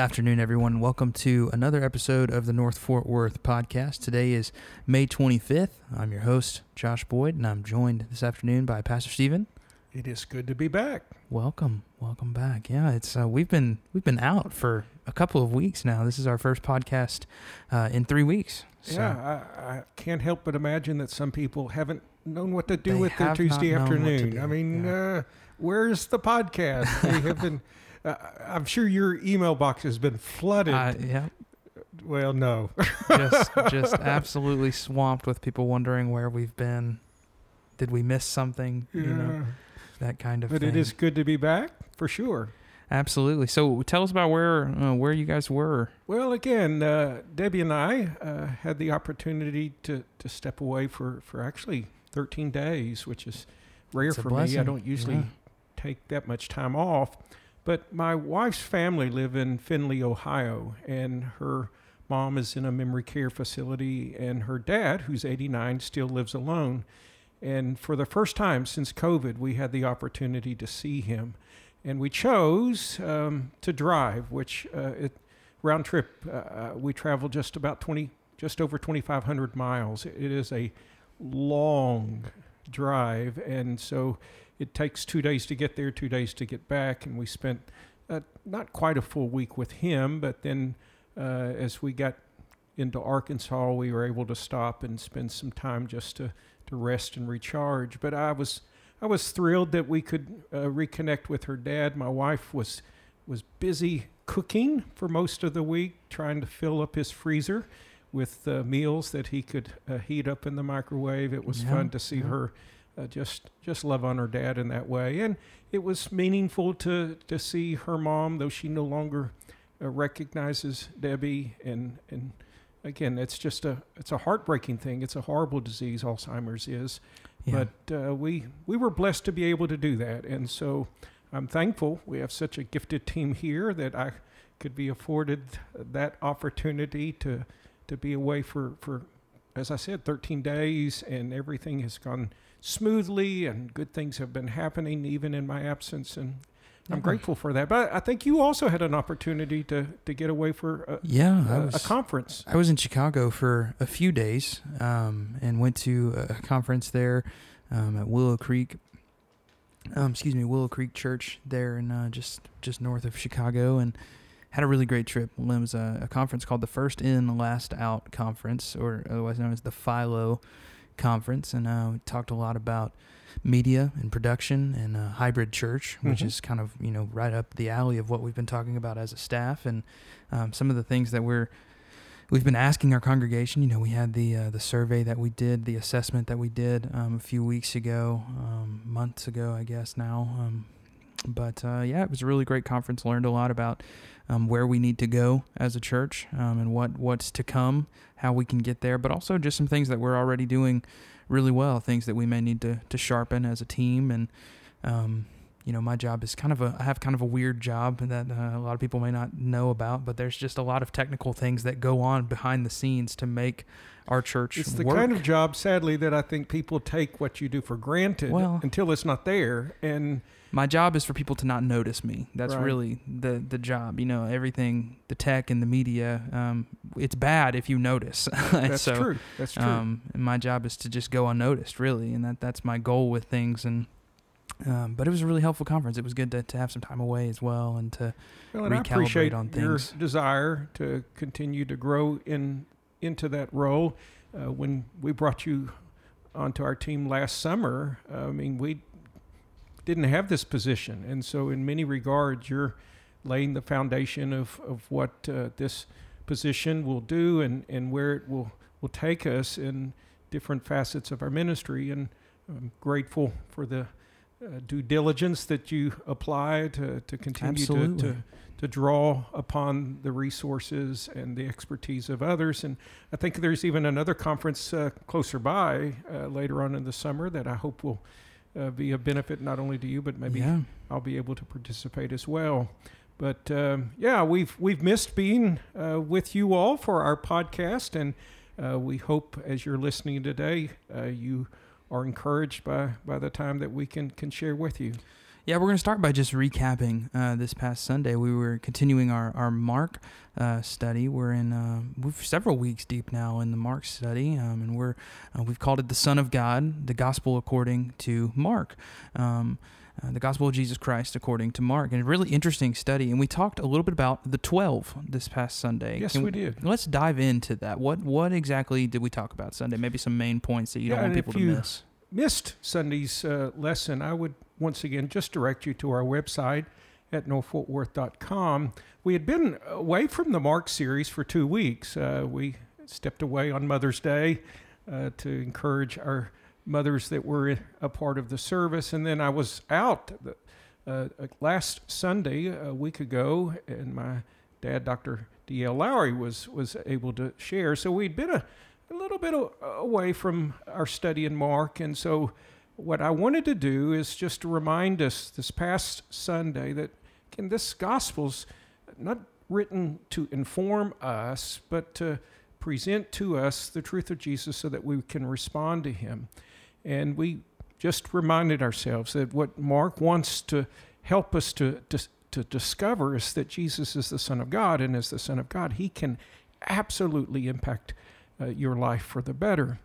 Afternoon, everyone. Welcome to another episode of the North Fort Worth podcast. Today is May 25th. I'm your host, Josh Boyd, and I'm joined this afternoon by Pastor Stephen. It is good to be back. Welcome, welcome back. Yeah, it's uh, we've been we've been out for a couple of weeks now. This is our first podcast uh, in three weeks. So yeah, I, I, can't help but imagine that some people haven't known what to do with their Tuesday afternoon. I mean, yeah. uh, where's the podcast? they have been. Uh, I'm sure your email box has been flooded. Uh, yeah. Well, no. just, just absolutely swamped with people wondering where we've been. Did we miss something? Yeah. You know, that kind of. But thing. it is good to be back for sure. Absolutely. So tell us about where uh, where you guys were. Well, again, uh, Debbie and I uh, had the opportunity to, to step away for, for actually 13 days, which is rare for me. I don't usually yeah. take that much time off. But my wife's family live in Findlay, Ohio, and her mom is in a memory care facility, and her dad, who's 89, still lives alone. And for the first time since COVID, we had the opportunity to see him. And we chose um, to drive, which uh, it, round trip, uh, uh we traveled just about 20, just over 2,500 miles. It is a long drive. And so it takes two days to get there, two days to get back, and we spent uh, not quite a full week with him, but then uh, as we got into Arkansas, we were able to stop and spend some time just to, to rest and recharge. But I was I was thrilled that we could uh, reconnect with her dad. My wife was was busy cooking for most of the week, trying to fill up his freezer with uh, meals that he could uh, heat up in the microwave. It was yeah, fun to see yeah. her uh, just just love on her dad in that way. And it was meaningful to to see her mom, though she no longer uh, recognizes Debbie. And and again, it's just a it's a heartbreaking thing. It's a horrible disease. Alzheimer's is. Yeah. But uh, we we were blessed to be able to do that, and so I'm thankful we have such a gifted team here that I could be afforded that opportunity to to be away for for as I said 13 days, and everything has gone smoothly and good things have been happening even in my absence and I'm mm-hmm. grateful for that. But I think you also had an opportunity to, to get away for a, yeah, a, was, a conference. I was in Chicago for a few days um, and went to a conference there um, at Willow Creek. Um, excuse me, Willow Creek Church there in uh, just just north of Chicago, and had a really great trip. It was a, a conference called the First In, Last Out Conference, or otherwise known as the FILO conference, and uh, we talked a lot about media and production and uh, hybrid church, which mm-hmm. is kind of you know right up the alley of what we've been talking about as a staff, and um, some of the things that we're we've been asking our congregation. You know, we had the uh, the survey that we did, the assessment that we did um, a few weeks ago, um, months ago, I guess now. Um, but uh, yeah, it was a really great conference. Learned a lot about um, where we need to go as a church um, and what what's to come, how we can get there, but also just some things that we're already doing really well, things that we may need to to sharpen as a team. And um, you know, my job is kind of a I have kind of a weird job that uh, a lot of people may not know about, but there's just a lot of technical things that go on behind the scenes to make our church. It's the work. kind of job, sadly, that I think people take what you do for granted well, until it's not there, and my job is for people to not notice me. That's right. really the the job. You know, everything, the tech and the media. Um, it's bad if you notice. that's so, true. That's true. Um, and my job is to just go unnoticed, really, and that that's my goal with things. And um, but it was a really helpful conference. It was good to, to have some time away as well and to well, and recalibrate I appreciate on things. Your desire to continue to grow in into that role. Uh, when we brought you onto our team last summer, I mean, we didn't have this position. And so, in many regards, you're laying the foundation of, of what uh, this position will do and, and where it will, will take us in different facets of our ministry. And I'm grateful for the uh, due diligence that you apply to, to continue to, to, to, draw upon the resources and the expertise of others. And I think there's even another conference uh, closer by uh, later on in the summer that I hope will uh, be a benefit not only to you, but maybe yeah. I'll be able to participate as well. But um, yeah, we've we've missed being uh, with you all for our podcast, and uh, we hope as you're listening today, uh, you are encouraged by by the time that we can can share with you. Yeah, we're going to start by just recapping uh, this past Sunday. We were continuing our, our Mark uh, study. We're in uh, we've several weeks deep now in the Mark study, um, and we're uh, we've called it the Son of God, the Gospel according to Mark. Um, uh, the Gospel of Jesus Christ according to Mark, and a really interesting study. And we talked a little bit about the twelve this past Sunday. Yes, Can we did. Let's dive into that. What what exactly did we talk about Sunday? Maybe some main points that you Yeah, don't want people to miss. Missed Sunday's uh, lesson, I would once again just direct you to our website at northfortworth.com. We had been away from the Mark series for two weeks. Uh, we stepped away on Mother's Day uh, to encourage our mothers that were a part of the service. And then I was out uh, uh, last Sunday, a week ago, and my dad, Dr. D.L. Lowry, was, was able to share. So we'd been a, a little bit away from our study in Mark. And so what I wanted to do is just to remind us this past Sunday that, again, this gospel's not written to inform us, but to present to us the truth of Jesus so that we can respond to him. And we just reminded ourselves that what Mark wants to help us to, to, to discover is that Jesus is the Son of God, and as the Son of God, he can absolutely impact uh, your life for the better.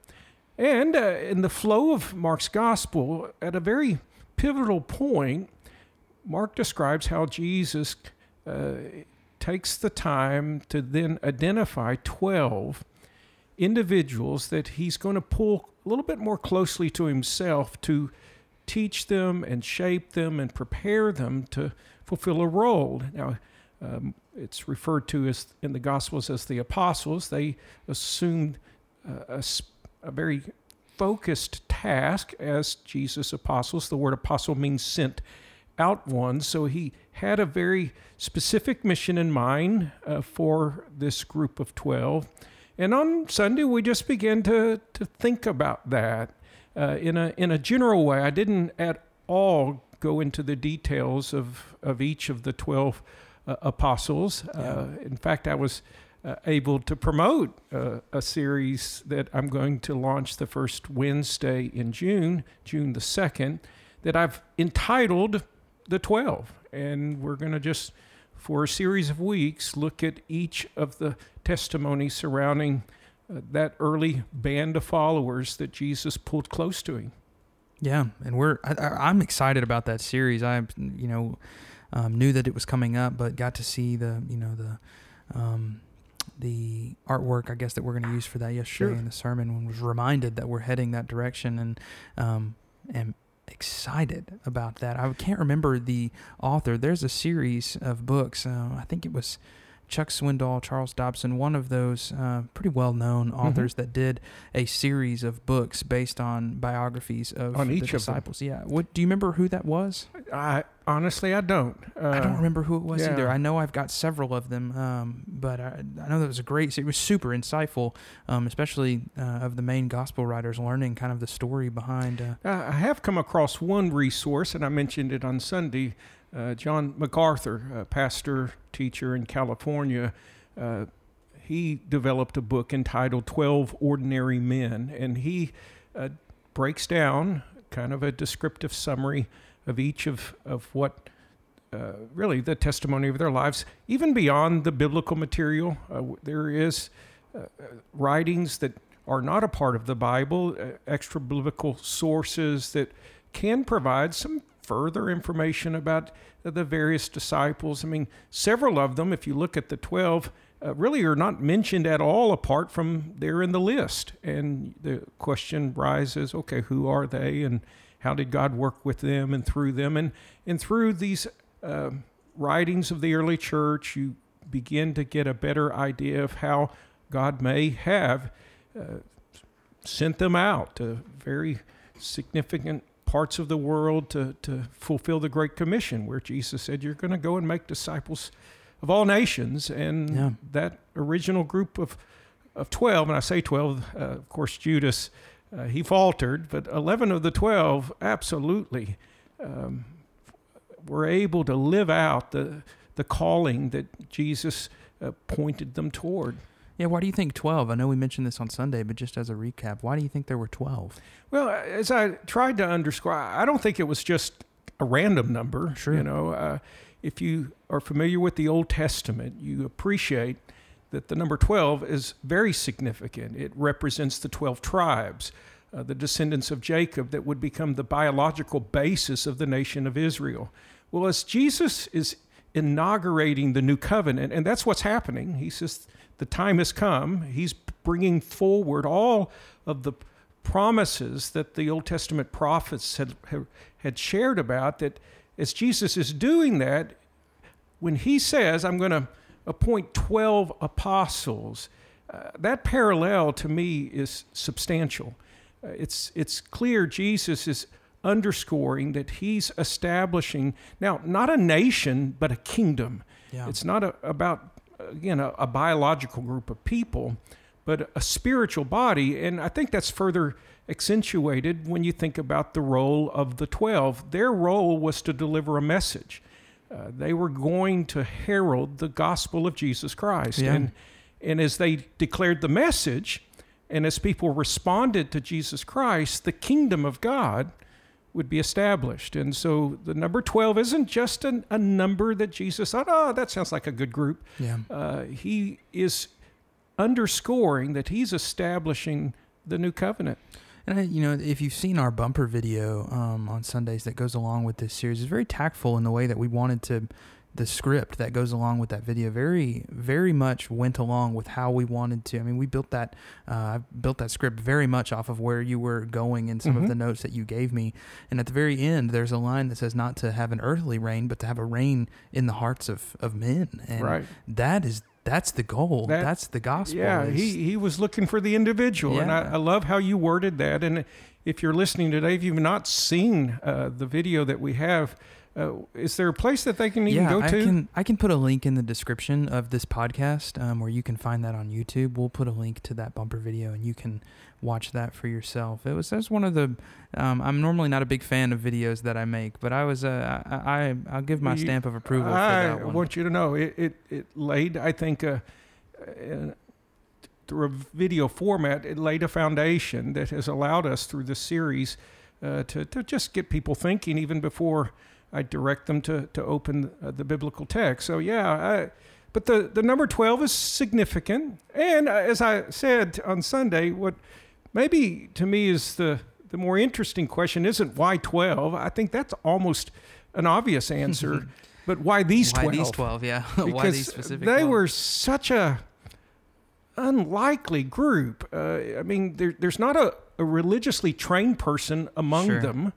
And uh, in the flow of Mark's gospel, at a very pivotal point, Mark describes how Jesus uh, takes the time to then identify 12 individuals that he's going to pull a little bit more closely to himself to teach them and shape them and prepare them to fulfill a role. Now, um, it's referred to as in the Gospels as the apostles. They assumed uh, a, a very focused task as Jesus' apostles. The word apostle means sent out one. So he had a very specific mission in mind uh, for this group of 12. And on Sunday, we just began to, to think about that uh, in, a, in a general way. I didn't at all go into the details of, of each of the 12 uh, apostles. Uh, in fact, I was uh, able to promote uh, a series that I'm going to launch the first Wednesday in June, June the 2nd, that I've entitled The 12. And we're going to just, for a series of weeks, look at each of the testimonies surrounding uh, that early band of followers that Jesus pulled close to him. Yeah, and we're I, I'm excited about that series. I you know um, knew that it was coming up, but got to see the you know the um, the artwork I guess that we're going to use for that yesterday Sure. in the sermon. And was reminded that we're heading that direction, and um, am excited about that. I can't remember the author. There's a series of books. Uh, I think it was. Chuck Swindoll, Charles Dobson, one of those uh, pretty well-known Mm-hmm. authors that did a series of books based on biographies of On the each of them. disciples. Yeah. What do you remember who that was? I honestly, I don't. Uh, I don't remember who it was either. I know I've got several of them, um, but I, I know that was a great. It was super insightful, um, especially uh, of the main gospel writers learning kind of the story behind. Uh, Uh, I have come across one resource, and I mentioned it on Sunday. Uh, John MacArthur, a pastor teacher in California, uh, he developed a book entitled 12 Ordinary Men, and he uh, breaks down kind of a descriptive summary of each of, of what uh, really the testimony of their lives, even beyond the biblical material. Uh, there is uh, writings that are not a part of the Bible, extra biblical sources that can provide some further information about the various disciples. I mean, several of them, if you look at the 12, uh, really are not mentioned at all apart from they're in the list. And the question rises okay, who are they and how did God work with them and through them? And, and through these uh, writings of the early church, you begin to get a better idea of how God may have uh, sent them out to very significant parts of the world to, to fulfill the Great Commission, where Jesus said, You're going to go and make disciples of all nations. And Yeah. that original group of, of 12, and I say 12, uh, of course, Judas, uh, he faltered, but 11 of the 12 absolutely um, were able to live out the, the calling that Jesus uh, pointed them toward. Yeah. Why do you think twelve? I know we mentioned this on Sunday, but just as a recap, why do you think there were twelve? Well, as I tried to underscore, I don't think it was just a random number. Sure. You know, uh, if you are familiar with the Old Testament, you appreciate that the number 12 is very significant. It represents the 12 tribes, uh, the descendants of Jacob that would become the biological basis of the nation of Israel. Well, as Jesus is inaugurating the new covenant, and that's what's happening, he says, the time has come. He's bringing forward all of the promises that the Old Testament prophets had, had shared about. That as Jesus is doing that, when he says, I'm going to appoint 12 apostles, uh, that parallel to me is substantial. Uh, it's, it's clear Jesus is underscoring that he's establishing now not a nation but a kingdom. Yeah. It's not a, about again a, a biological group of people, but a spiritual body, and I think that's further accentuated when you think about the role of the twelve. Their role was to deliver a message. Uh, they were going to herald the gospel of Jesus Christ, Yeah. and and as they declared the message, and as people responded to Jesus Christ, the kingdom of God would be established. And so the number 12 isn't just an, a number that Jesus thought, oh, that sounds like a good group. Yeah. Uh, he is underscoring that he's establishing the new covenant. And I, you know, if you've seen our bumper video um, on Sundays that goes along with this series, it's very tactful in the way that we wanted to. The script that goes along with that video very, very much went along with how we wanted to. I mean, we built that, uh, built that script very much off of where you were going and some Mhm. of the notes that you gave me. And at the very end, there's a line that says not to have an earthly reign, but to have a reign in the hearts of, of men. And right. that is that's the goal. That- that's the gospel. Yeah, is- he, he was looking for the individual. And I, I love how you worded that. And if you're listening today, if you've not seen uh, the video that we have, uh, is there a place that they can even yeah, go I to? can I can put a link in the description of this podcast um, where you can find that on YouTube. We'll put a link to that bumper video and you can watch that for yourself. It was that's one of the um, I'm normally not a big fan of videos that I make, but I was uh, I, I I'll give my You- stamp of approval for I that one. want you to know it, it, it laid, I think, uh, uh, through a video format, it laid a foundation that has allowed us through this series uh, to, to just get people thinking even before I direct them to, to open uh, the biblical text. So, yeah, I, but the, the number 12 is significant. And uh, as I said on Sunday, what maybe to me is the, the more interesting question isn't why 12. I think that's almost an obvious answer. but why these 12? Why 12? these twelve? Yeah, why because these specific? they 12? were such a unlikely group. Uh, I mean, there, there's not a, a religiously trained person among Sure. them.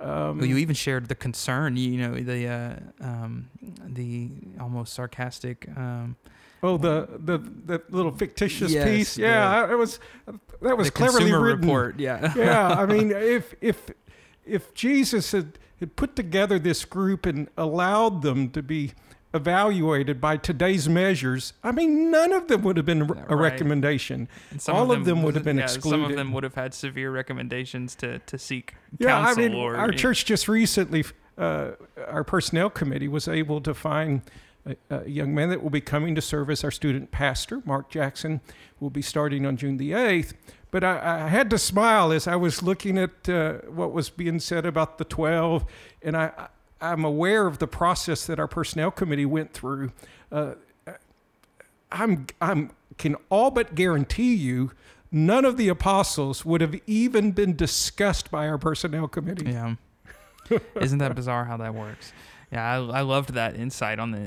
Um, Well, you even shared the concern, you know, the uh, um, the almost sarcastic. Um, oh, the, the the little fictitious Yes, piece. the- Yeah, it was that was the cleverly written. report. Yeah, yeah, I mean, if if if Jesus had, had put together this group and allowed them to be evaluated by today's measures, I mean, none of them would have been a Right. recommendation. And some All of them would have been yeah, Some of them would have had severe recommendations to, to seek Yeah, counsel. I mean, or, our church just recently, uh, our personnel committee was able to find a, a young man that will be coming to serve as our student pastor. Mark Jackson will be starting on June the 8th. But I, I had to smile as I was looking at uh, what was being said about the 12, and I, I'm aware of the process that our personnel committee went through. Uh, I'm, I'm can all but guarantee you none of the apostles would have even been discussed by our personnel committee. Yeah. Isn't that bizarre how that works? Yeah, I, I loved that insight on the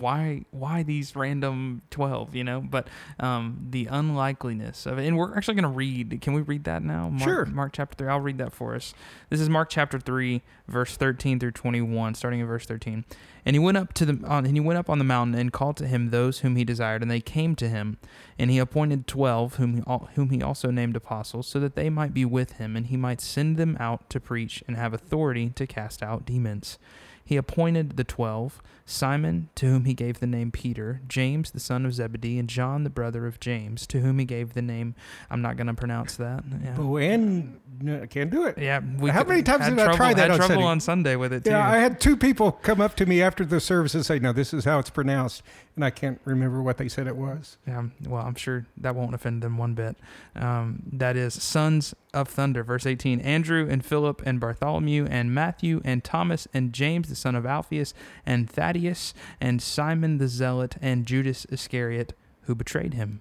why why these random twelve, you know. But um, the unlikeliness of it, and we're actually going to read. Can we read that now? Mark, Sure. Mark chapter three. I'll read that for us. This is Mark chapter three, verse thirteen through twenty-one, starting in verse thirteen. And he went up to the on, and he went up on the mountain and called to him those whom he desired, and they came to him. And he appointed twelve, whom he, whom he also named apostles, so that they might be with him, and he might send them out to preach and have authority to cast out demons. He appointed the twelve Simon, to whom he gave the name Peter, James, the son of Zebedee, and John, the brother of James, to whom he gave the name, I'm not going to pronounce that. Yeah. Boen, no, I can't do it. Yeah, we How many times did I try that Had on trouble Sunday? on Sunday with it too. Yeah, I had two people come up to me after the service and say, "No, this is how it's pronounced," and I can't remember what they said it was. Yeah, well, I'm sure that won't offend them one bit. Um, that is sons of thunder, verse 18. Andrew and Philip and Bartholomew and Matthew and Thomas and James the son of Alphaeus and Thaddeus and Simon the zealot and Judas Iscariot who betrayed him.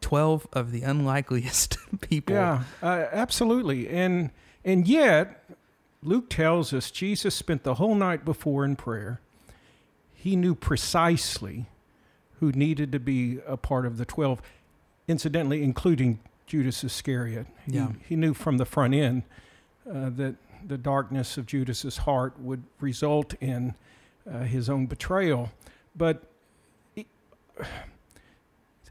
Twelve of the unlikeliest people. Yeah, uh, absolutely. And and yet, Luke tells us Jesus spent the whole night before in prayer. He knew precisely who needed to be a part of the twelve, incidentally, including Judas Iscariot. He, Yeah. he knew from the front end uh, that the darkness of Judas's heart would result in uh, his own betrayal. But he-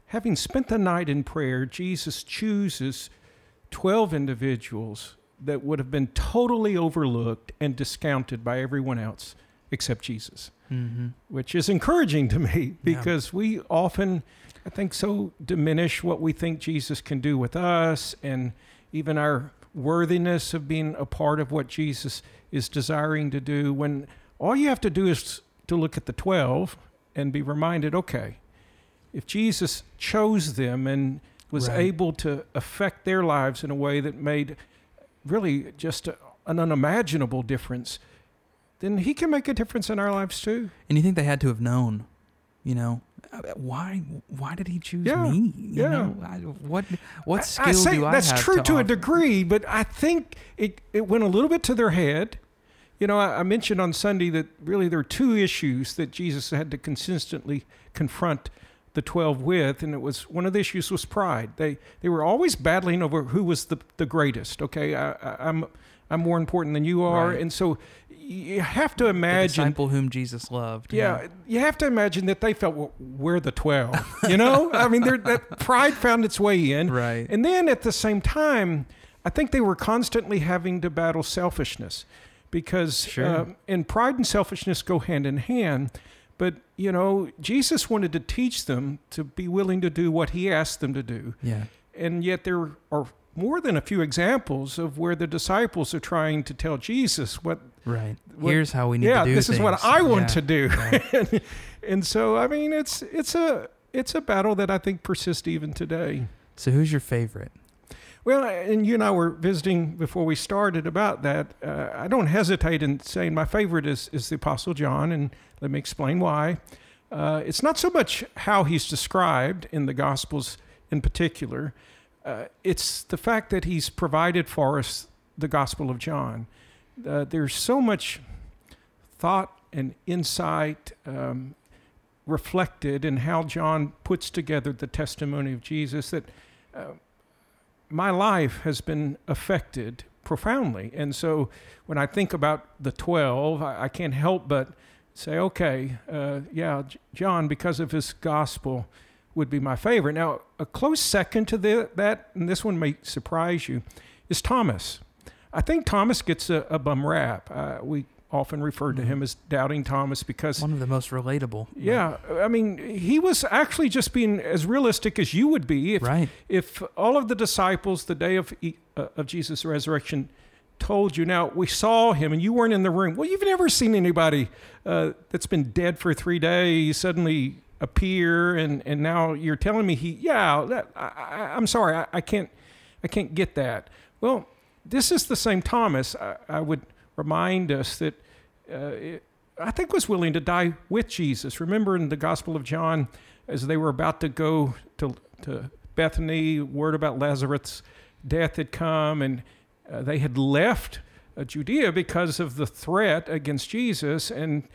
having spent the night in prayer, Jesus chooses 12 individuals that would have been totally overlooked and discounted by everyone else except Jesus, Mm-hmm. which is encouraging to me Yeah. because we often, I think, so diminish what we think Jesus can do with us and even our worthiness of being a part of what Jesus is desiring to do when all you have to do is to look at the 12 and be reminded okay, if Jesus chose them and was Right. able to affect their lives in a way that made really just a, an unimaginable difference, then he can make a difference in our lives too. And you think they had to have known, you know, why? Why did he choose Yeah, me? You yeah. know, I, what what I- skill I say do I that's have true to, a degree, but I think it, it went a little bit to their head. You know, I, I mentioned on Sunday that really there are two issues that Jesus had to consistently confront the 12 with, and it was one of the issues was pride. They they were always battling over who was the, the greatest. Okay, I, I, I'm I'm more important than you are, Right. and so you have to imagine The disciple whom Jesus loved. yeah, you have to imagine that they felt well, we're the twelve. You know, I mean, that pride found its way in, Right. and then at the same time, I think they were constantly having to battle selfishness, because Sure. uh, and pride and selfishness go hand in hand. But you know, Jesus wanted to teach them to be willing to do what He asked them to do, Yeah. and yet there are more than a few examples of where the disciples are trying to tell Jesus what Right. What- Here's how we need yeah, to do it. Yeah, this is what. I want Yeah. to do. Right. and, and so, I mean, it's it's a it's a battle that I think persists even today. So who's your favorite? Well, and you and I were visiting before we started about that. Uh, I don't hesitate in saying my favorite is is the Apostle John, and let me explain why. Uh, it's not so much how he's described in the Gospels in particular. Uh, it's the fact that he's provided for us the Gospel of John. Uh, there's so much thought and insight um, reflected in how John puts together the testimony of Jesus that uh, my life has been affected profoundly. And so when I think about the 12, I, I can't help but say, okay, uh, yeah, J- John, because of his gospel, would be my favorite. Now, a close second to the, that, and this one may surprise you, is Thomas. I think Thomas gets a, a bum rap. Uh, we often refer to him as Doubting Thomas because One of the most relatable. yeah, I mean, he was actually just being as realistic as you would be if Right. if all of the disciples the day of uh, of Jesus' resurrection told you, now we saw him and you weren't in the room. Well, you've never seen anybody uh, that's been dead for three days suddenly appear, and and now you're telling me he, yeah, that, I, I'm sorry, I, I can't, I can't get that. Well, this is the same Thomas. I, I would remind us that. Uh, it, I think was willing to die with Jesus. Remember in the Gospel of John, as they were about to go to, to Bethany, word about Lazarus' death had come, and uh, they had left uh, Judea because of the threat against Jesus. And,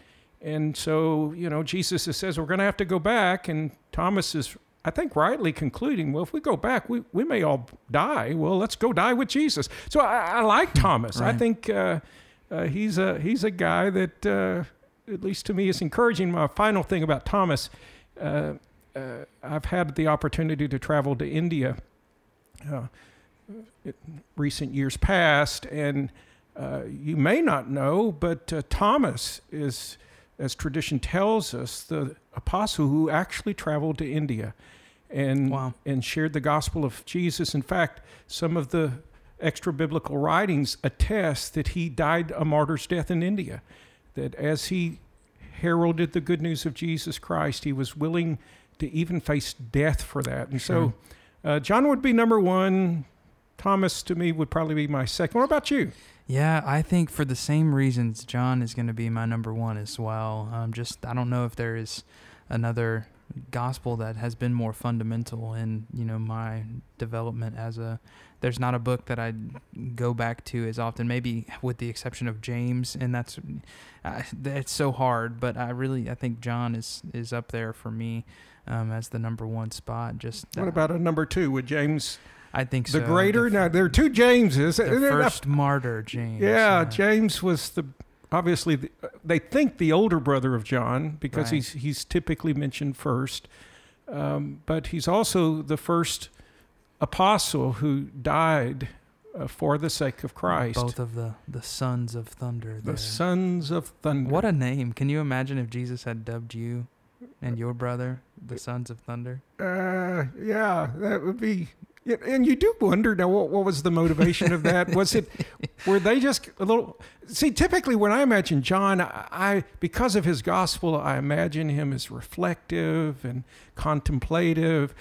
and so, you know, Jesus says, We're going to have to go back. And Thomas is, I think, rightly concluding, Well, if we go back, we, we may all die. Well, let's go die with Jesus. So I, I like Thomas. I think uh, uh, he's, a, he's a guy that, uh, at least to me, is encouraging. My final thing about Thomas. Uh, uh, I've had the opportunity to travel to India uh, in recent years past, and Uh, you may not know, but uh, Thomas is, as tradition tells us, the apostle who actually traveled to India and Wow. and shared the gospel of Jesus. In fact, some of the extra biblical writings attest that he died a martyr's death in India. That as he heralded the good news of Jesus Christ, he was willing to even face death for that. And so, uh, John would be number one. Thomas to me would probably be my second. What about you? Yeah, I think for the same reasons, John is going to be my number one as well. Um, just I don't know if there is another gospel that has been more fundamental in you know my development as a. There's not a book that I go back to as often, maybe with the exception of James, and that's uh, it's so hard. But I really I think John is is up there for me um, as the number one spot. Just What uh, about a number two with James I think so. the greater? f- now there are two Jameses. the first martyr, James. Yeah, uh, James was the obviously the, they think the older brother of John because Right. he's he's typically mentioned first, um, but he's also the first apostle who died uh, for the sake of Christ. Both of the the sons of thunder. the sons of thunder. What a name! Can you imagine if Jesus had dubbed you and your brother the sons of thunder? Uh, yeah, that would be. Yeah, And you do wonder now, what, what was the motivation of that? Was it, were they just a little? See, typically when I imagine John, I, I because of his gospel, I imagine him as reflective and contemplative.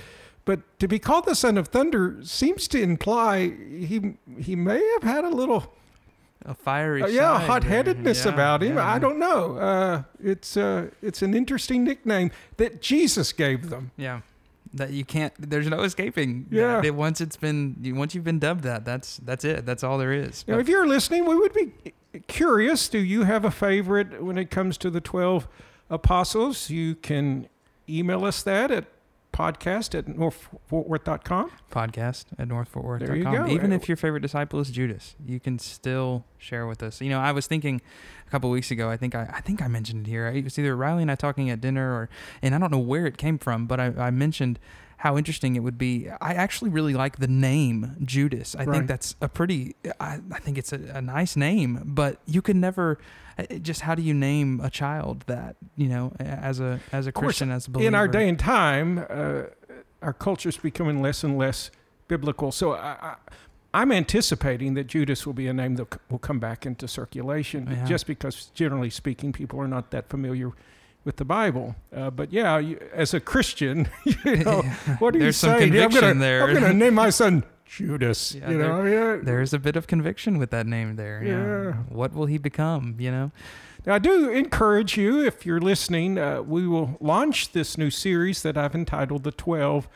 But to be called the son of thunder seems to imply he he may have had a little A fiery. uh, yeah, hot headedness Yeah, about him. yeah. I don't know. Uh, it's uh, it's an interesting nickname that Jesus gave them. Yeah, that you can't. There's no escaping. that. Yeah. It- once it's been, you- once you've been dubbed that, that's that's it. That's all there is. Now, But- if you're listening, we would be curious. Do you have a favorite when it comes to the 12 apostles? You can email us that at podcast at northfortworth.com. podcast at northfortworth.com. There you go. Even if your favorite disciple is Judas, you can still share with us. You know, I was thinking a couple weeks ago. I think I, I think I mentioned it here. It was either Riley and I talking at dinner, or and I don't know where it came from, but I, I mentioned how interesting it would be. I actually really like the name Judas. I Right. think that's a pretty. I, I think it's a, a nice name, but you can never. Just how do you name a child that you know as a as a course, Christian as a believer In our day and time, uh, our culture is becoming less and less biblical. So I, I, I'm anticipating that Judas will be a name that will come back into circulation, Yeah. just because generally speaking, people are not that familiar with the Bible. Uh, but yeah, you, as a Christian, you know, what are There's you some saying? Yeah, I'm gonna, there. I'm going to name my son Judas. Yeah, you know, I mean, There's a bit of conviction with that name there. Yeah. What will he become? You know. Now, I do encourage you, if you're listening, uh, we will launch this new series that I've entitled The 12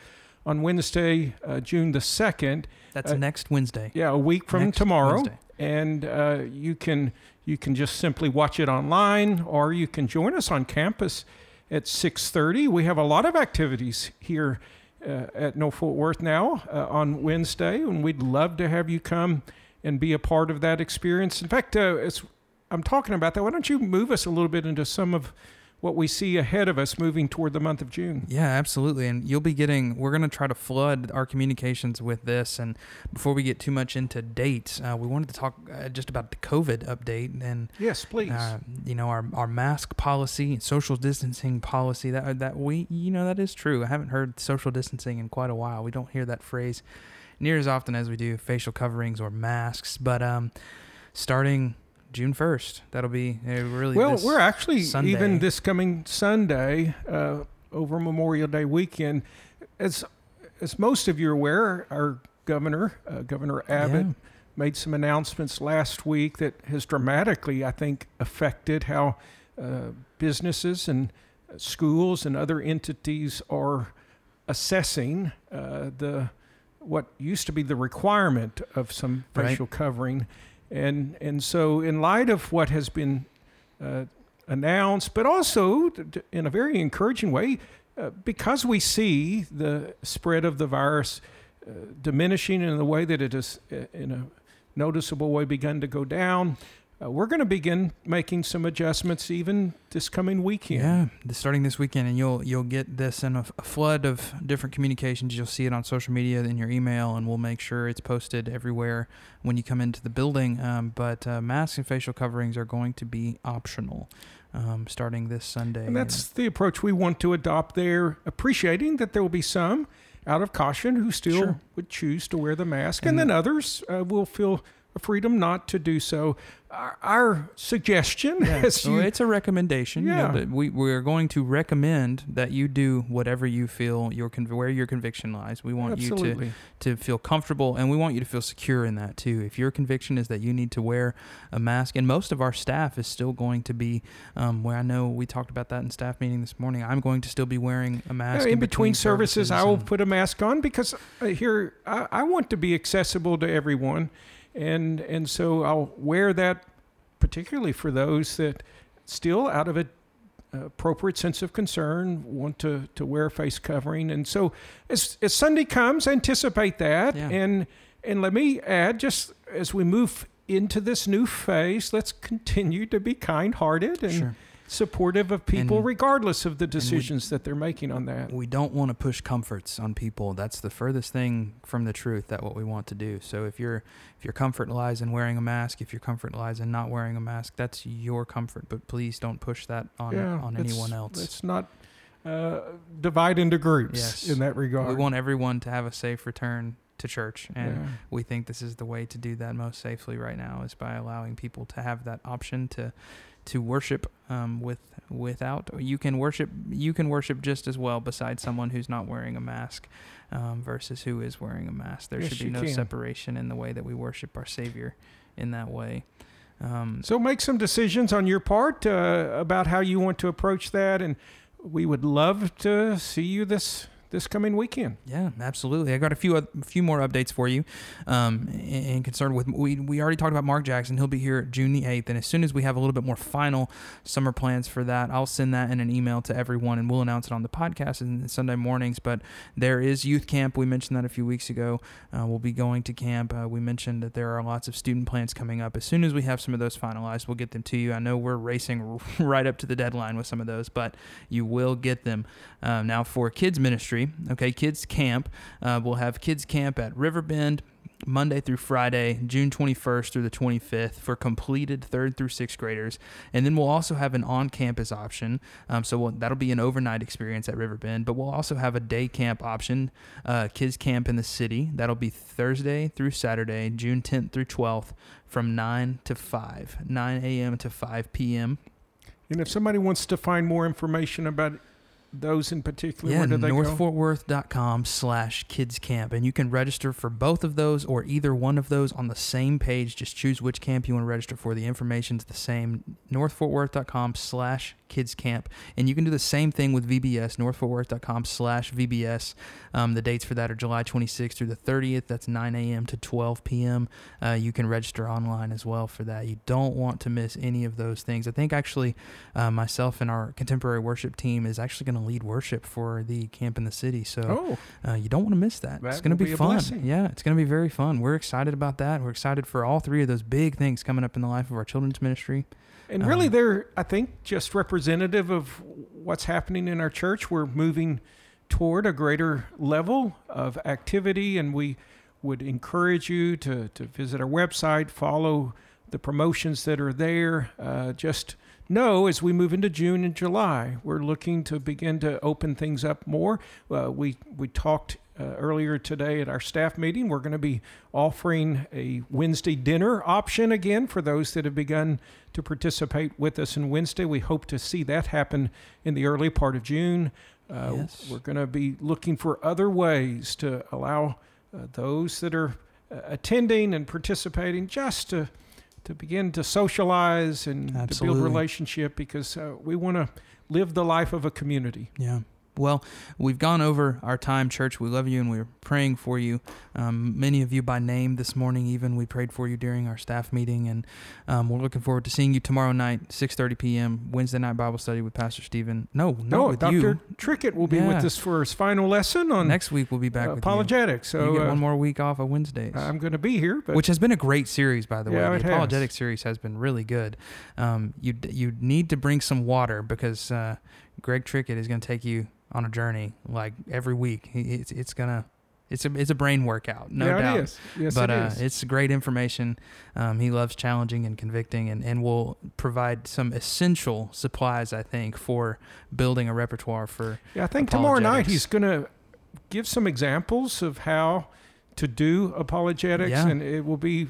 on Wednesday, uh, June the 2nd. That's Uh, next Wednesday. Yeah, a week from Next tomorrow. Wednesday. And uh, you can you can just simply watch it online or you can join us on campus at 6.30. We have a lot of activities here uh, at North Fort Worth now uh, on Wednesday, and we'd love to have you come and be a part of that experience. In fact, uh, as I'm talking about that, why don't you move us a little bit into some of what we see ahead of us moving toward the month of June? Yeah, absolutely. And you'll be getting, we're going to try to flood our communications with this. And before we get too much into dates, uh, we wanted to talk uh, just about the COVID update and, Yes, please. uh, you know, our, our mask policy and social distancing policy. That, that we, you know, that is true. I haven't heard social distancing in quite a while. We don't hear that phrase near as often as we do facial coverings or masks. But um, starting June 1st, that'll be uh, really Well, we're actually Sunday. even this coming Sunday uh, over Memorial Day weekend. As as most of you are aware, our governor, uh, Governor Abbott, Yeah. made some announcements last week that has dramatically, I think, affected how uh, businesses and schools and other entities are assessing uh, the what used to be the requirement of some Right. facial covering, and and so in light of what has been uh, announced, but also in a very encouraging way, uh, because we see the spread of the virus uh, diminishing in the way that it has, uh, in a noticeable way, begun to go down. Uh, we're going to begin making some adjustments even this coming weekend. Yeah, starting this weekend, and you'll you'll get this in a, a flood of different communications. You'll see it on social media in your email, and we'll make sure it's posted everywhere when you come into the building. Um, but uh, masks and facial coverings are going to be optional um, starting this Sunday. And that's the approach we want to adopt there, appreciating that there will be some out of caution who still Sure. would choose to wear the mask, and, And then others uh, will feel freedom not to do so. Our, our suggestion, Yeah, so you it's a recommendation. you know, Yeah. but we we're going to recommend that you do whatever you feel your where your conviction lies. We want you to to feel comfortable and we want you to feel secure in that too. If your conviction is that you need to wear a mask, and most of our staff is still going to be, um, where I know we talked about that in staff meeting this morning. I'm going to still be wearing a mask Yeah, in between services, I will put a mask on because uh, here I, I want to be accessible to everyone, and and so I'll wear that, particularly for those that still out of an appropriate sense of concern want to to wear a face covering, and so as as Sunday comes, anticipate that, Yeah. and and let me add, just as we move into this new phase, let's continue to be kind-hearted and Sure. Supportive of people, And- regardless of the decisions that they're making on that. We don't want to push comforts on people. That's the furthest thing from the truth that what we want to do. So if your if your comfort lies in wearing a mask, if your comfort lies in not wearing a mask, that's your comfort. But please don't push that on on let's- anyone else. Let's not uh, divide into groups Yes. in that regard. We want everyone to have a safe return to church, and Yeah. we think this is the way to do that most safely right now is by allowing people to have that option to to worship um, with without you can worship you can worship just as well beside someone who's not wearing a mask um, versus who is wearing a mask. There Yes, should be no can. separation in the way that we worship our Savior in that way. Um, So make some decisions on your part uh, about how you want to approach that, and we would love to see you this this coming weekend. Yeah, absolutely. I got a few a few more updates for you, um, in, in concern with we we already talked about Mark Jackson. He'll be here June the eighth, and as soon as we have a little bit more final summer plans for that, I'll send that in an email to everyone, and we'll announce it on the podcast and Sunday mornings. But there is youth camp. We mentioned that a few weeks ago. Uh, we'll be going to camp. Uh, we mentioned that there are lots of student plans coming up. As soon as we have some of those finalized, we'll get them to you. I know we're racing right up to the deadline with some of those, but you will get them. Um, now for kids ministry, okay, kids camp, uh, we'll have kids camp at Riverbend. Monday through Friday, June 21st through the 25th for completed third through sixth graders. And then we'll also have an on campus option. Um, so we'll, that'll be an overnight experience at Riverbend, but we'll also have a day camp option, uh, kids camp in the city. That'll be Thursday through Saturday, June 10th through 12th from 9 to 5, 9 a.m. to 5 p.m. And if somebody wants to find more information about those in particular, Yeah, where do they go? northfortworth.com slash kids camp. And you can register for both of those or either one of those on the same page. Just choose which camp you want to register for. The information's the same. northfortworth.com slash kids camp. And you can do the same thing with VBS, northfortworth.com slash VBS. Um, the dates for that are July 26th through the 30th. That's 9 a.m. to 12 p.m. Uh, you can register online as well for that. You don't want to miss any of those things. I think actually uh, myself and our contemporary worship team is actually going to lead worship for the camp in the city. So Oh, uh, you don't want to miss that. it's going to be, be fun. blessing. Yeah, it's going to be very fun. We're excited about that. We're excited for all three of those big things coming up in the life of our children's ministry. and really, Um, they're I think just representative of what's happening in our church. We're moving toward a greater level of activity, and we would encourage you to to visit our website, follow the promotions that are there. Uh, just know as we move into June and July, we're looking to begin to open things up more. Uh, we we talked uh, earlier today at our staff meeting. We're going to be offering a Wednesday dinner option again for those that have begun to participate with us in Wednesday. We hope to see that happen in the early part of June. Uh, Yes. We're going to be looking for other ways to allow uh, those that are uh, attending and participating just to to begin to socialize and to build relationship because uh, we want to live the life of a community. Yeah. Well, we've gone over our time, church. We love you and we're praying for you. Um, many of you by name this morning, even we prayed for you during our staff meeting, and um, we're looking forward to seeing you tomorrow night, 6:30 p.m. Wednesday night Bible study with Pastor Stephen. No, No, with Dr. you. Trickett will be Yeah. with us for his final lesson on Next week we'll be back uh, with apologetics. you. So you get uh, one more week off of Wednesdays. I'm going to be here, but which has been a great series, by the Yeah, way. The has. apologetic series has been really good. Um, you you need to bring some water because uh, Greg Trickett is going to take you on a journey like every week. It's it's gonna it's a it's a brain workout, no yeah, doubt. it is. Yes, but it uh, is. it's great information. Um, he loves challenging and convicting, and, and will provide some essential supplies, I think, for building a repertoire for. Yeah, I think tomorrow night he's to give some examples of how to do apologetics, Yeah. and it will be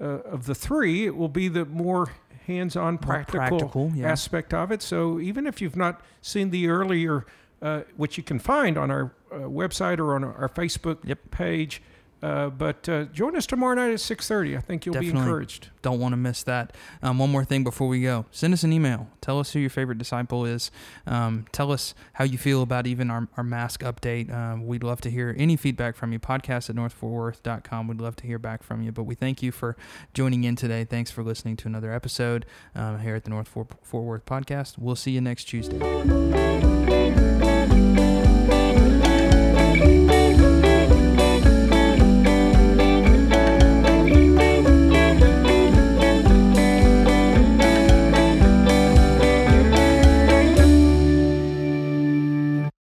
uh, of the three, it will be the more hands-on, more practical, practical yeah. aspect of it. So even if you've not seen the earlier, uh, which you can find on our uh, website or on our Facebook Yep. page. Uh, but uh, join us tomorrow night at 6.30. I think you'll be encouraged. Don't want to miss that. Um, one more thing before we go. Send us an email. Tell us who your favorite disciple is. Um, tell us how you feel about even our, our mask update. Um, we'd love to hear any feedback from you. Podcast at northfortworth.com. We'd love to hear back from you. But we thank you for joining in today. Thanks for listening to another episode um, here at the North Fort Worth podcast. We'll see you next Tuesday.